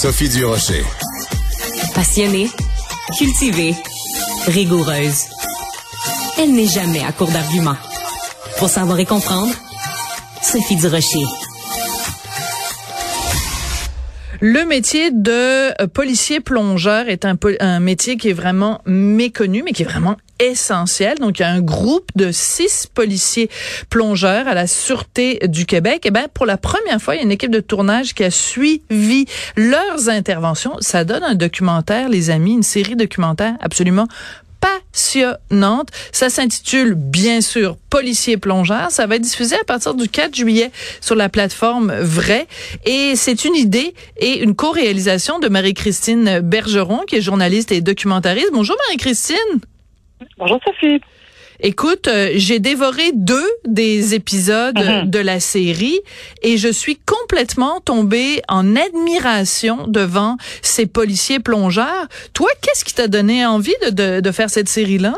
Sophie Durocher. Passionnée, cultivée, rigoureuse. Elle n'est jamais à court d'arguments. Pour savoir et comprendre, Sophie Durocher. Le métier de policier plongeur est un, un métier qui est vraiment méconnu, mais qui est vraiment essentiel. Donc, il y a un groupe de six policiers plongeurs à la Sûreté du Québec. Et eh ben, pour la première fois, il y a une équipe de tournage qui a suivi leurs interventions. Ça donne un documentaire, les amis, une série documentaire absolument passionnante. Ça s'intitule bien sûr Policier plongeur. Ça va être diffusé à partir du 4 juillet sur la plateforme Vrai et c'est une idée et une co-réalisation de Marie-Christine Bergeron qui est journaliste et documentariste. Bonjour Marie-Christine. Bonjour Sophie. Écoute, euh, j'ai dévoré deux des épisodes mhm. de la série et je suis complètement tombée en admiration devant ces policiers plongeurs. Toi, qu'est-ce qui t'a donné envie de, de, faire cette série-là?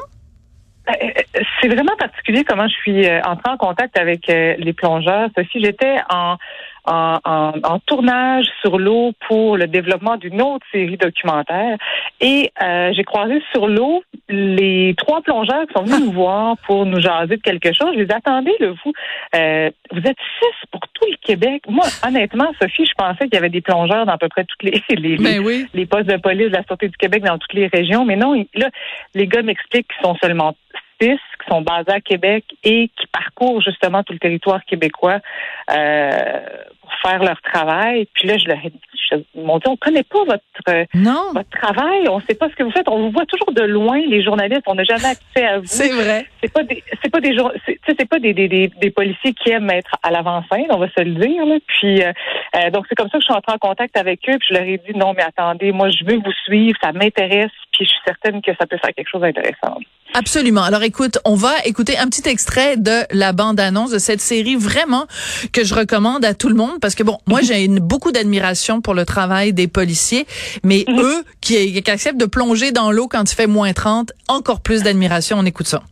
Euh, euh, c'est vraiment particulier comment je suis entrée en contact avec les plongeurs. Sophie, j'étais en en, en, tournage sur l'eau pour le développement d'une autre série documentaire. Et euh, j'ai croisé sur l'eau les trois plongeurs qui sont venus nous voir pour nous jaser de quelque chose. Je les attendais, le vous. Euh, vous êtes six pour tout le Québec. Moi, honnêtement, Sophie, je pensais qu'il y avait des plongeurs dans à peu près toutes les les, ben les, postes de police de la Sûreté du Québec dans toutes les régions. Mais non, là, les gars m'expliquent qu'ils sont seulement qui sont basés à Québec et qui parcourent justement tout le territoire québécois. Euh, faire leur travail. Puis là, je leur ai dit, mon Dieu, on connaît pas votre, votre travail, on sait pas ce que vous faites. On vous voit toujours de loin, les journalistes, on n'a jamais accès à vous. C'est vrai. C'est pas des, c'est pas des, c'est pas des, des, des, policiers qui aiment être à l'avant-scène, on va se le dire. Là. Puis euh, euh, donc c'est comme ça que je suis entrée en contact avec eux. Puis je leur ai dit non, mais attendez, moi je veux vous suivre, ça m'intéresse. Puis je suis certaine que ça peut faire quelque chose d'intéressant. Absolument. Alors écoute, on va écouter un petit extrait de la bande-annonce de cette série vraiment que je recommande à tout le monde parce que bon, moi j'ai beaucoup d'admiration pour le travail des policiers, mais eux qui, qui acceptent de plonger dans l'eau quand il fait moins 30, encore plus d'admiration. On écoute ça.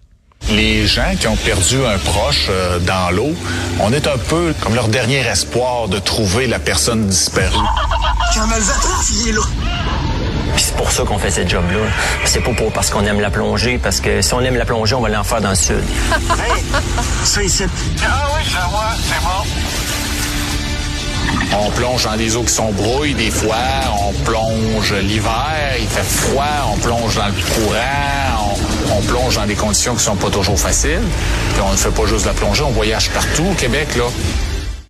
Les gens qui ont perdu un proche euh, dans l'eau, on est un peu comme leur dernier espoir de trouver la personne disparue. là c'est pour ça qu'on fait ce job-là. C'est pas pour parce qu'on aime la plongée, parce que si on aime la plongée, on va l'en faire dans le sud. hey, ça ici. Ah oui, je vois, c'est bon. On plonge dans des eaux qui sont brouilles des fois, on plonge l'hiver, il fait froid, on plonge dans le courant, on, on, plonge dans des conditions qui sont pas toujours faciles. Puis on ne fait pas juste la plongée, on voyage partout au Québec là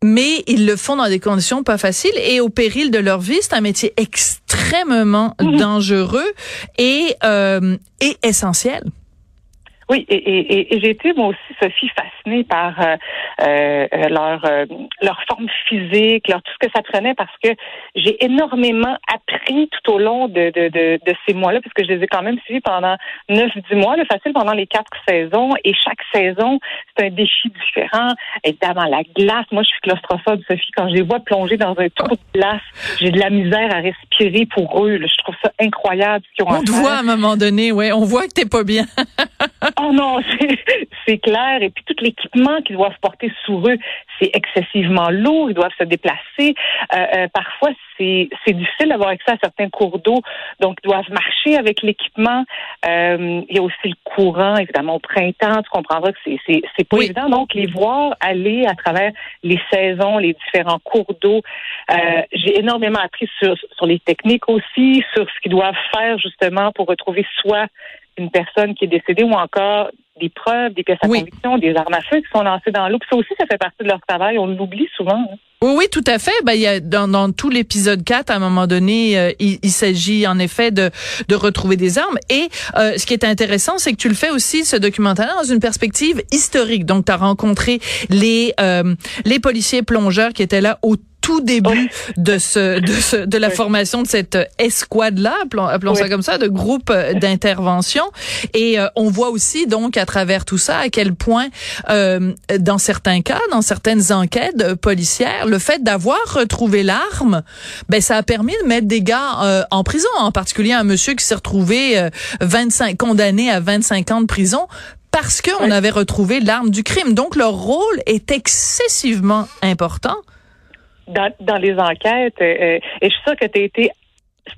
mais ils le font dans des conditions pas faciles et au péril de leur vie. C'est un métier extrêmement mhm. dangereux et, euh, et essentiel. Oui, et, et, et j'ai été moi aussi, Sophie, fascinée par euh, euh, leur euh, leur forme physique, leur tout ce que ça prenait, parce que j'ai énormément appris tout au long de, de, de, de ces mois-là, parce que je les ai quand même suivis pendant neuf, dix mois, le facile pendant les quatre saisons, et chaque saison, c'est un défi différent. Évidemment, la glace, moi je suis claustrophobe, Sophie, quand je les vois plonger dans un trou de glace, j'ai de la misère à respirer pour eux. Je trouve ça incroyable ce qu'ils ont On te voit à un moment donné, ouais, on voit que t'es pas bien. oh non, c'est clair. Et puis tout l'équipement qu'ils doivent porter sur eux, c'est excessivement lourd. Ils doivent se déplacer. Euh, euh, parfois, c'est difficile d'avoir accès à certains cours d'eau. Donc, ils doivent marcher avec l'équipement. Euh, il y a aussi le courant, évidemment, au printemps. Tu comprendras que c'est pas évident. Donc, les voir aller à travers les saisons, les différents cours d'eau. J'ai énormément appris sur, sur les techniques aussi, sur ce qu'ils doivent faire justement pour retrouver soit une personne qui est décédée ou encore des preuves, des pièces à conviction, des armes à feu qui sont lancées dans l'eau. Ça aussi, ça fait partie de leur travail. On l'oublie souvent. Hein. Oui, oui, tout à fait. Ben, il y a, dans, dans tout l'épisode 4, à un moment donné, euh, il, s'agit en effet de, de retrouver des armes. Et euh, ce qui est intéressant, c'est que tu le fais aussi, ce documentaire, dans une perspective historique. Donc, tu as rencontré les, euh, les policiers plongeurs qui étaient là au tout début de ce de ce de la formation de cette escouade là appelons, ça comme ça de groupe euh, d'intervention. Et euh, on voit aussi donc à travers tout ça à quel point euh, dans certains cas dans certaines enquêtes policières le fait d'avoir retrouvé l'arme ben ça a permis de mettre des gars en prison. En particulier un monsieur qui s'est retrouvé 25 condamné à 25 ans de prison parce qu'on avait retrouvé l'arme du crime. Donc leur rôle est excessivement important dans, dans les enquêtes. et je suis sûre que tu as été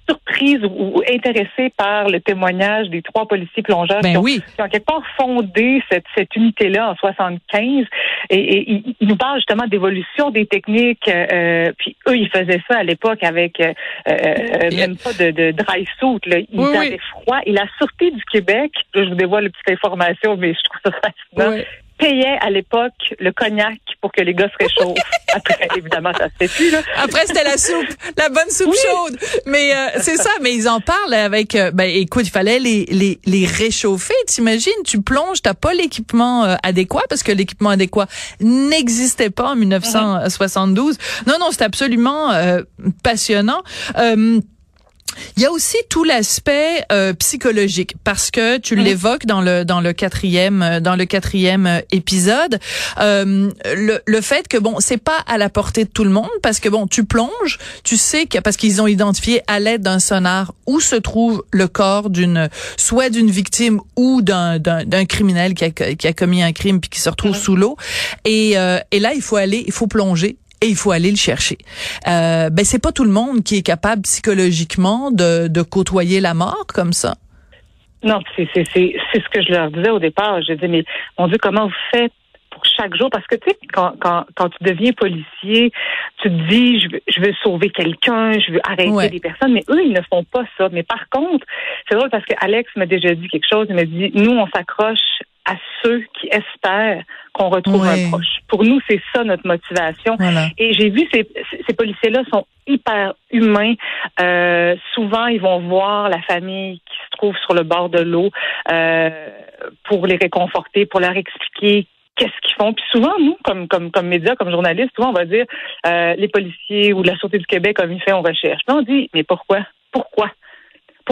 surprise ou, intéressée par le témoignage des trois policiers plongeurs ben qui, ont, oui. qui, ont, quelque part fondé cette, cette unité-là en 75. Et, et ils, nous parlent justement d'évolution des techniques. Euh, puis eux, ils faisaient ça à l'époque avec euh, euh, même pas de, de dry suit. Là. Ils oui, avaient froid. Et la Sûreté du Québec, je vous dévoile une petite information, mais je trouve ça fascinant. Payait à l'époque le cognac pour que les gars se réchauffent. Après, évidemment, ça se fait plus. Là. Après, c'était la soupe, la bonne soupe chaude. Mais euh, c'est ça, mais ils en parlent avec... Euh, ben écoute, il fallait les, les, les réchauffer. T'imagines, tu plonges, t'as pas l'équipement euh, adéquat parce que l'équipement adéquat n'existait pas en 1972. Non, non, c'est absolument passionnant. Il y a aussi tout l'aspect euh, psychologique parce que tu l'évoques dans le dans le quatrième euh, dans le quatrième euh, épisode. Euh, le, le fait que bon c'est pas à la portée de tout le monde parce que bon tu plonges tu sais que parce qu'ils ont identifié à l'aide d'un sonar où se trouve le corps d'une soit d'une victime ou d'un d'un criminel qui a qui a commis un crime puis qui se retrouve sous l'eau. Et et là il faut aller il faut plonger et il faut aller le chercher. Euh, ben c'est pas tout le monde qui est capable psychologiquement de, de côtoyer la mort comme ça. Non, c'est c'est c'est ce que je leur disais au départ. Je disais mais mon Dieu comment vous faites pour chaque jour? Parce que tu sais quand quand quand tu deviens policier, tu te dis je veux je veux sauver quelqu'un, je veux arrêter des personnes, mais eux ils ne font pas ça. Mais par contre, c'est drôle parce que Alex m'a déjà dit quelque chose. Il m'a dit nous on s'accroche à ceux qui espèrent qu'on retrouve un proche. Pour nous, c'est ça notre motivation. Et j'ai vu ces, ces policiers-là sont hyper humains. Euh, souvent, ils vont voir la famille qui se trouve sur le bord de l'eau euh, pour les réconforter, pour leur expliquer qu'est-ce qu'ils font. Puis souvent, nous, comme comme comme médias, comme journalistes, souvent on va dire euh, les policiers ou la Sûreté du Québec, comme ils font, on recherche. Puis on dit, mais pourquoi? Pourquoi?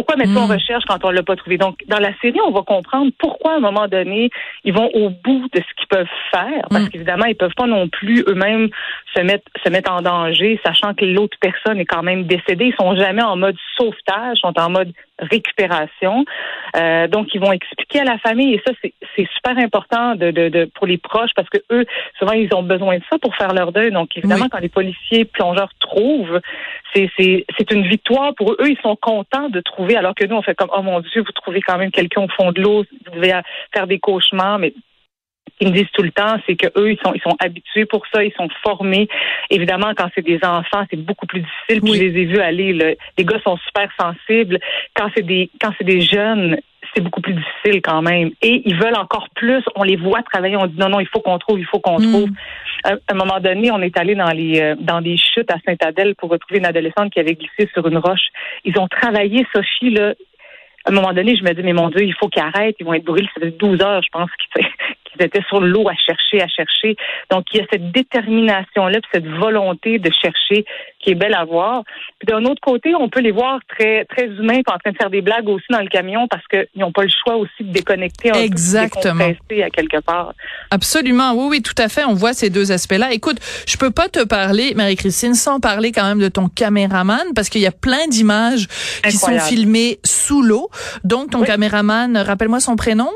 Pourquoi mettre ça en hmm. recherche quand on l'a pas trouvé? Donc, dans la série, on va comprendre pourquoi, à un moment donné, ils vont au bout de ce qu'ils peuvent faire, parce hmm. qu'évidemment, ils peuvent pas non plus eux-mêmes se mettre se mettre en danger, sachant que l'autre personne est quand même décédée. Ils sont jamais en mode sauvetage, ils sont en mode récupération. Euh, donc, ils vont expliquer à la famille, et ça, c'est super important de, de, de, pour les proches, parce que eux, souvent, ils ont besoin de ça pour faire leur deuil. Donc, évidemment, quand les policiers plongeurs trouvent, c'est une victoire pour eux. Eux, ils sont contents de trouver, alors que nous, on fait comme, oh mon Dieu, vous trouvez quand même quelqu'un au fond de l'eau, vous devez faire des cauchemars, mais ils me disent tout le temps, c'est que eux, ils sont, ils sont habitués pour ça, ils sont formés. Évidemment, quand c'est des enfants, c'est beaucoup plus difficile. Puis je les ai vus aller. les gars sont super sensibles. Quand c'est des, quand c'est des jeunes, c'est beaucoup plus difficile quand même. Et ils veulent encore plus. On les voit travailler. On dit non, non, il faut qu'on trouve, il faut qu'on mm. trouve. À un moment donné, on est allé dans les euh, dans des chutes à Saint-Adèle pour retrouver une adolescente qui avait glissé sur une roche. Ils ont travaillé, Sophie, là. À un moment donné, je me dis, mais mon Dieu, il faut qu'ils arrêtent. Ils vont être brûlés. Ça fait 12 heures, je pense, qu'ils étaient sur l'eau à chercher, à chercher. Donc, il y a cette détermination-là, cette volonté de chercher qui est belle à voir. Puis d'un autre côté, on peut les voir très très humains, en train de faire des blagues aussi dans le camion parce qu'ils n'ont pas le choix aussi de déconnecter, Exactement. de à quelque part. Absolument, oui, oui, tout à fait. On voit ces deux aspects-là. Écoute, je peux pas te parler, Marie-Christine, sans parler quand même de ton caméraman parce qu'il y a plein d'images qui sont filmées sous l'eau. Donc, ton caméraman, rappelle-moi son prénom.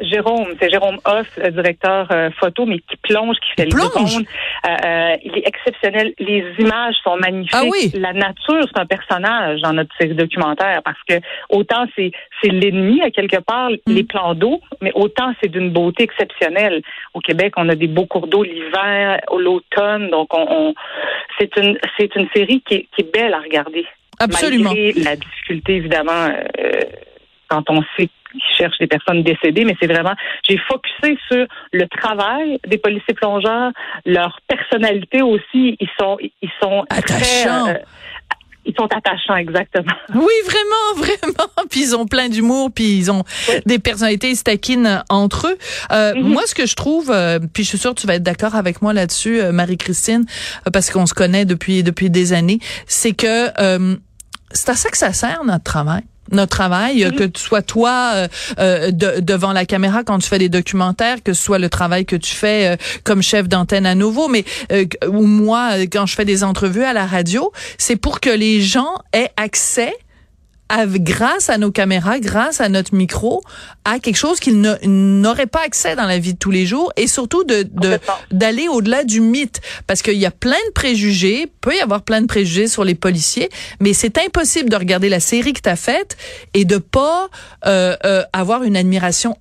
Jérôme, c'est Jérôme Hoff, le directeur euh, photo, mais qui plonge, qui fait le drone. Euh, euh, il est exceptionnel. Les images sont magnifiques. Ah oui? La nature, c'est un personnage dans notre série documentaire parce que autant c'est c'est l'ennemi à quelque part, mm. les plans d'eau, mais autant c'est d'une beauté exceptionnelle. Au Québec, on a des beaux cours d'eau l'hiver, l'automne, donc on, c'est une c'est une série qui est, qui est belle à regarder. Absolument. Malgré la difficulté, évidemment, quand on sait qui cherchent des personnes décédées, mais c'est vraiment, j'ai focusé sur le travail des policiers plongeurs, leur personnalité aussi. Ils sont, ils sont attachants. Euh, ils sont attachants, exactement. Oui, vraiment, vraiment. Puis ils ont plein d'humour, puis ils ont des personnalités, ils taquinent entre eux. Euh, mm-hmm. Moi, ce que je trouve, euh, puis je suis sûre que tu vas être d'accord avec moi là-dessus, Marie-Christine, parce qu'on se connaît depuis depuis des années, c'est que c'est à ça que ça sert notre travail notre travail, mhm. que tu sois toi euh, euh, devant la caméra quand tu fais des documentaires, que ce soit le travail que tu fais euh, comme chef d'antenne à nouveau, mais ou moi quand je fais des entrevues à la radio, c'est pour que les gens aient accès grâce à nos caméras, grâce à notre micro, à quelque chose qu'ils n'auraient pas accès dans la vie de tous les jours et surtout de d'aller au-delà du mythe parce qu'il y a plein de préjugés, peut y avoir plein de préjugés sur les policiers, mais c'est impossible de regarder la série que tu as faite et de pas euh, euh, avoir une admiration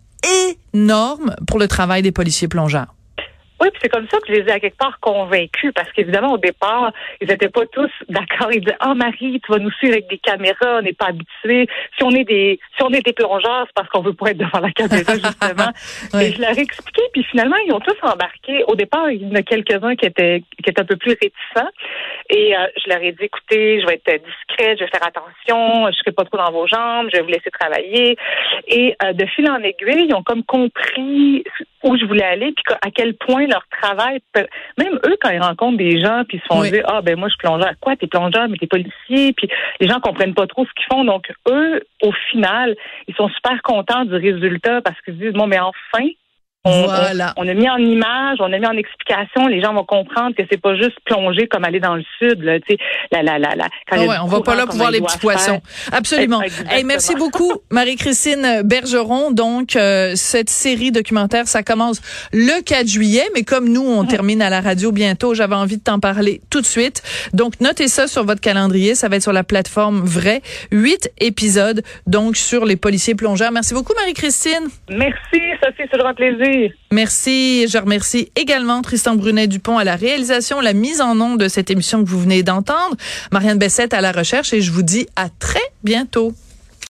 énorme pour le travail des policiers plongeurs. Oui, puis c'est comme ça que je les ai à quelque part convaincus, parce qu'évidemment, au départ, ils n'étaient pas tous d'accord. Ils disaient, oh Marie, tu vas nous suivre avec des caméras, on n'est pas habitués. Si on est des si on est des plongeurs, c'est parce qu'on veut pas être devant la caméra, justement. Et je leur ai expliqué, puis finalement, ils ont tous embarqué. Au départ, il y en a quelques-uns qui étaient qui étaient un peu plus réticents. Et euh, je leur ai dit, écoutez, je vais être discrète, je vais faire attention, je serai pas trop dans vos jambes, je vais vous laisser travailler. Et euh, de fil en aiguille, ils ont comme compris où je voulais aller, puis à quel point leur travail, même eux, quand ils rencontrent des gens, puis ils se font dire, ah ben moi je suis plongeur, quoi, t'es plongeur, mais t'es policier, puis les gens comprennent pas trop ce qu'ils font. Donc eux, au final, ils sont super contents du résultat parce qu'ils se disent, bon, mais enfin, on, voilà. on, a mis en image, on a mis en explication, les gens vont comprendre que c'est pas juste plonger comme aller dans le sud, là, la, la, la, la ah ouais, on va pas là pour voir les petits poissons. Absolument. Hey, merci beaucoup, Marie-Christine Bergeron. Donc, euh, cette série documentaire, ça commence le 4 juillet, mais comme nous, on termine à la radio bientôt, j'avais envie de t'en parler tout de suite. Donc, notez ça sur votre calendrier. Ça va être sur la plateforme Vrai. Huit épisodes, donc, sur les policiers plongeurs. Merci beaucoup, Marie-Christine. Merci, Sophie, c'est toujours un Merci. Je remercie également Tristan Brunet-Dupont à la réalisation, la mise en nom de cette émission que vous venez d'entendre, Marianne Bessette à la recherche et je vous dis à très bientôt.